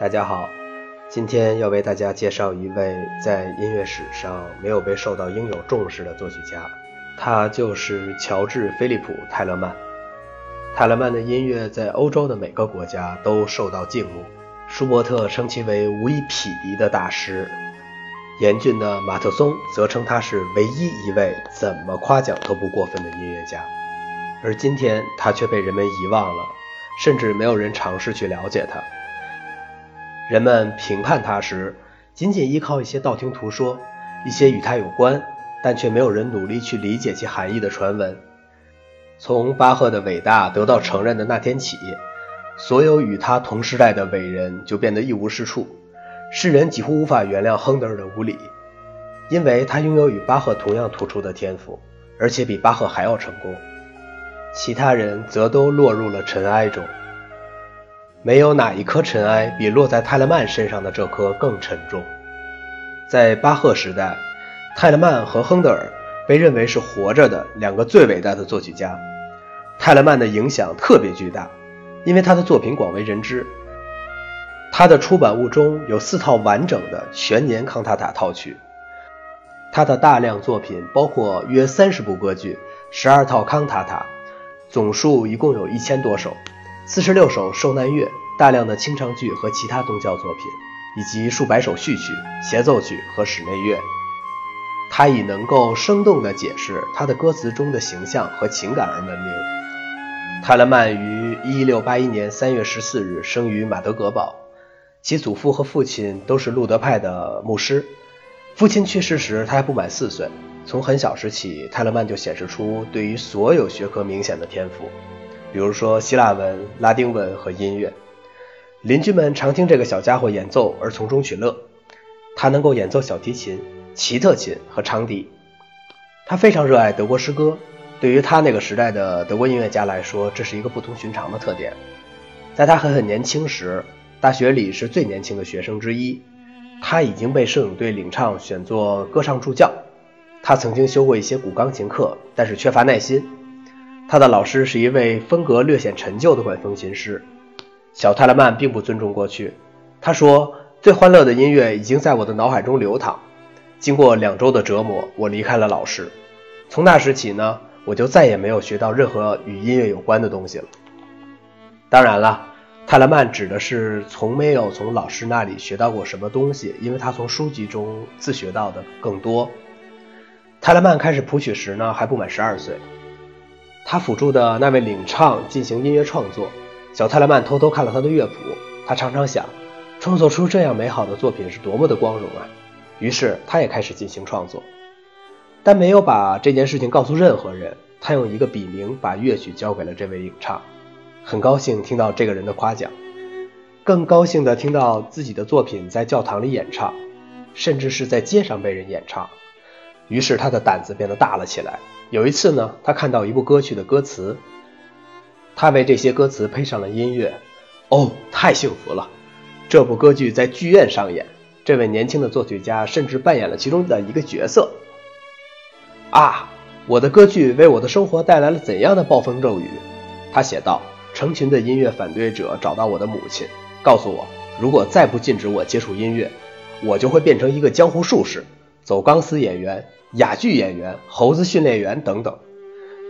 大家好，今天要为大家介绍一位在音乐史上没有被受到应有重视的作曲家，他就是乔治·菲利普·泰勒曼。泰勒曼的音乐在欧洲的每个国家都受到敬慕，舒伯特称其为无以匹敌的大师，严峻的马特松则称他是唯一一位怎么夸奖都不过分的音乐家。而今天他却被人们遗忘了，甚至没有人尝试去了解他。人们评判他时，仅仅依靠一些道听途说，一些与他有关，但却没有人努力去理解其含义的传闻。从巴赫的伟大得到承认的那天起，所有与他同时代的伟人就变得一无是处。世人几乎无法原谅亨德尔的无礼，因为他拥有与巴赫同样突出的天赋，而且比巴赫还要成功。其他人则都落入了尘埃中。没有哪一颗尘埃比落在泰勒曼身上的这颗更沉重。在巴赫时代，泰勒曼和亨德尔被认为是活着的两个最伟大的作曲家。泰勒曼的影响特别巨大，因为他的作品广为人知。他的出版物中有四套完整的全年康塔塔套曲。他的大量作品包括约三十部歌剧、十二套康塔塔，总数一共有一千多首。四十六首受难乐，大量的清唱剧和其他宗教作品，以及数百首序曲、协奏曲和室内乐。他以能够生动地解释他的歌词中的形象和情感而闻名。泰勒曼于一六八一年三月十四日生于马德格堡，其祖父和父亲都是路德派的牧师。父亲去世时他还不满四岁。从很小时起，泰勒曼就显示出对于所有学科明显的天赋。比如说希腊文、拉丁文和音乐，邻居们常听这个小家伙演奏而从中取乐。他能够演奏小提琴、奇特琴和长笛。他非常热爱德国诗歌，对于他那个时代的德国音乐家来说，这是一个不同寻常的特点。在他还很年轻时，大学里是最年轻的学生之一，他已经被摄影队领唱选作歌唱助教。他曾经修过一些古钢琴课，但是缺乏耐心。他的老师是一位风格略显陈旧的管风琴师。小泰勒曼并不尊重过去。他说：“最欢乐的音乐已经在我的脑海中流淌。经过两周的折磨，我离开了老师。从那时起呢，我就再也没有学到任何与音乐有关的东西了。当然了，泰勒曼指的是从没有从老师那里学到过什么东西，因为他从书籍中自学到的更多。泰勒曼开始谱曲时呢，还不满十二岁。”他辅助的那位领唱进行音乐创作，小泰勒曼偷偷看了他的乐谱。他常常想，创作出这样美好的作品是多么的光荣啊！于是他也开始进行创作，但没有把这件事情告诉任何人。他用一个笔名把乐曲交给了这位领唱，很高兴听到这个人的夸奖，更高兴地听到自己的作品在教堂里演唱，甚至是在街上被人演唱。于是他的胆子变得大了起来。有一次呢，他看到一部歌曲的歌词，他为这些歌词配上了音乐。哦，太幸福了！这部歌剧在剧院上演，这位年轻的作曲家甚至扮演了其中的一个角色。啊，我的歌剧为我的生活带来了怎样的暴风骤雨？他写道。成群的音乐反对者找到我的母亲，告诉我，如果再不禁止我接触音乐，我就会变成一个江湖术士，走钢丝演员。哑剧演员、猴子训练员等等，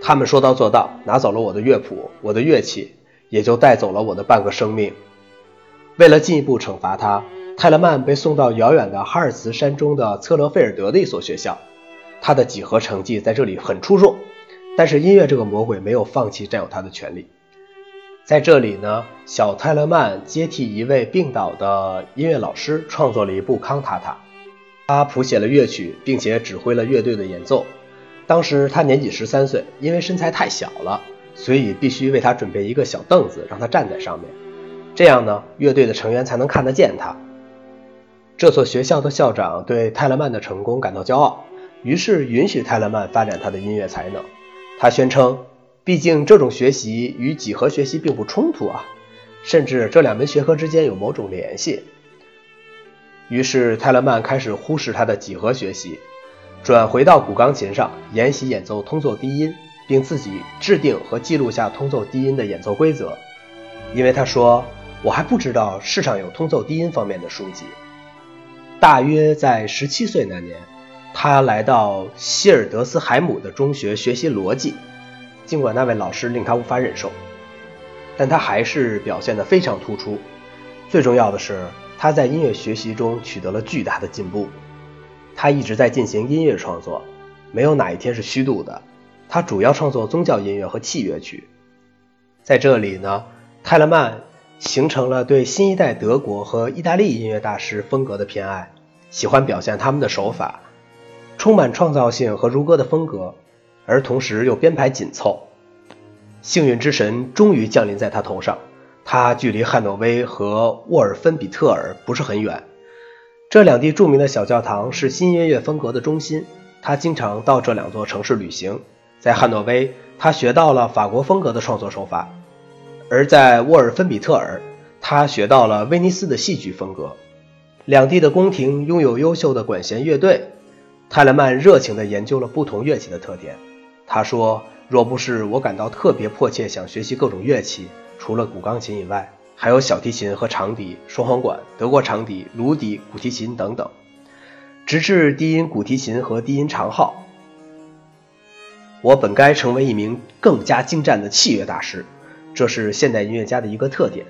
他们说到做到，拿走了我的乐谱、我的乐器，也就带走了我的半个生命。为了进一步惩罚他，泰勒曼被送到遥远的哈尔茨山中的策勒菲尔德的一所学校。他的几何成绩在这里很出众，但是音乐这个魔鬼没有放弃占有他的权利。在这里呢，小泰勒曼接替一位病倒的音乐老师，创作了一部康塔塔。他谱写了乐曲，并且指挥了乐队的演奏。当时他年仅十三岁，因为身材太小了，所以必须为他准备一个小凳子，让他站在上面。这样呢，乐队的成员才能看得见他。这所学校的校长对泰勒曼的成功感到骄傲，于是允许泰勒曼发展他的音乐才能。他宣称，毕竟这种学习与几何学习并不冲突啊，甚至这两门学科之间有某种联系。于是泰勒曼开始忽视他的几何学习，转回到古钢琴上研习演奏通奏低音，并自己制定和记录下通奏低音的演奏规则。因为他说：“我还不知道世上有通奏低音方面的书籍。大约在十七岁那年，他来到希尔德斯海姆的中学学习逻辑，尽管那位老师令他无法忍受，但他还是表现得非常突出。最重要的是，他在音乐学习中取得了巨大的进步。他一直在进行音乐创作，没有哪一天是虚度的。他主要创作宗教音乐和器乐曲。在这里呢，泰勒曼。形成了对新一代德国和意大利音乐大师风格的偏爱，喜欢表现他们的手法，充满创造性和如歌的风格，而同时又编排紧凑。幸运之神终于降临在他头上，他距离汉诺威和沃尔芬比特尔不是很远，这两地著名的小教堂是新音乐风格的中心。他经常到这两座城市旅行，在汉诺威，他学到了法国风格的创作手法。而在沃尔芬比特尔，他学到了威尼斯的戏剧风格。两地的宫廷拥有优秀的管弦乐队。泰勒曼热情地研究了不同乐器的特点。他说：“若不是我感到特别迫切想学习各种乐器，除了古钢琴以外，还有小提琴和长笛、双簧管、德国长笛、芦笛、古提琴等等，直至低音古提琴和低音长号，我本该成为一名更加精湛的器乐大师。”这是现代音乐家的一个特点，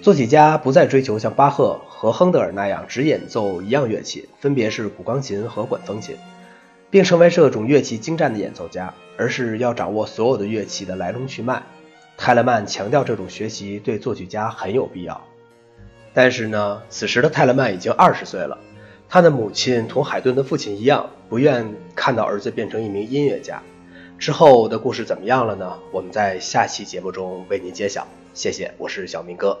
作曲家不再追求像巴赫和亨德尔那样只演奏一样乐器，分别是古钢琴和管风琴，并成为这种乐器精湛的演奏家，而是要掌握所有的乐器的来龙去脉。泰勒曼强调这种学习对作曲家很有必要。但是呢，此时的泰勒曼已经二十岁了，他的母亲同海顿的父亲一样，不愿看到儿子变成一名音乐家。之后的故事怎么样了呢？我们在下期节目中为您揭晓。谢谢，我是小明哥。